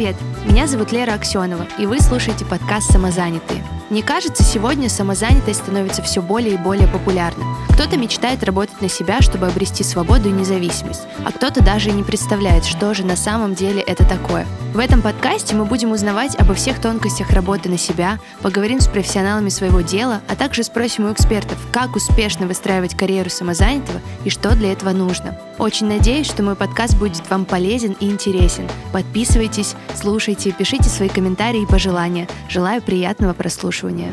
Привет! Меня зовут Лера Аксенова, и вы слушаете подкаст «Самозанятые». Мне кажется, сегодня самозанятость становится все более и более популярным. Кто-то мечтает работать на себя, чтобы обрести свободу и независимость, а кто-то даже и не представляет, что же на самом деле это такое. В этом подкасте мы будем узнавать обо всех тонкостях работы на себя, поговорим с профессионалами своего дела, а также спросим у экспертов, как успешно выстраивать карьеру самозанятого и что для этого нужно. Очень надеюсь, что мой подкаст будет вам полезен и интересен. Подписывайтесь, слушайте, пишите свои комментарии и пожелания. Желаю приятного прослушивания.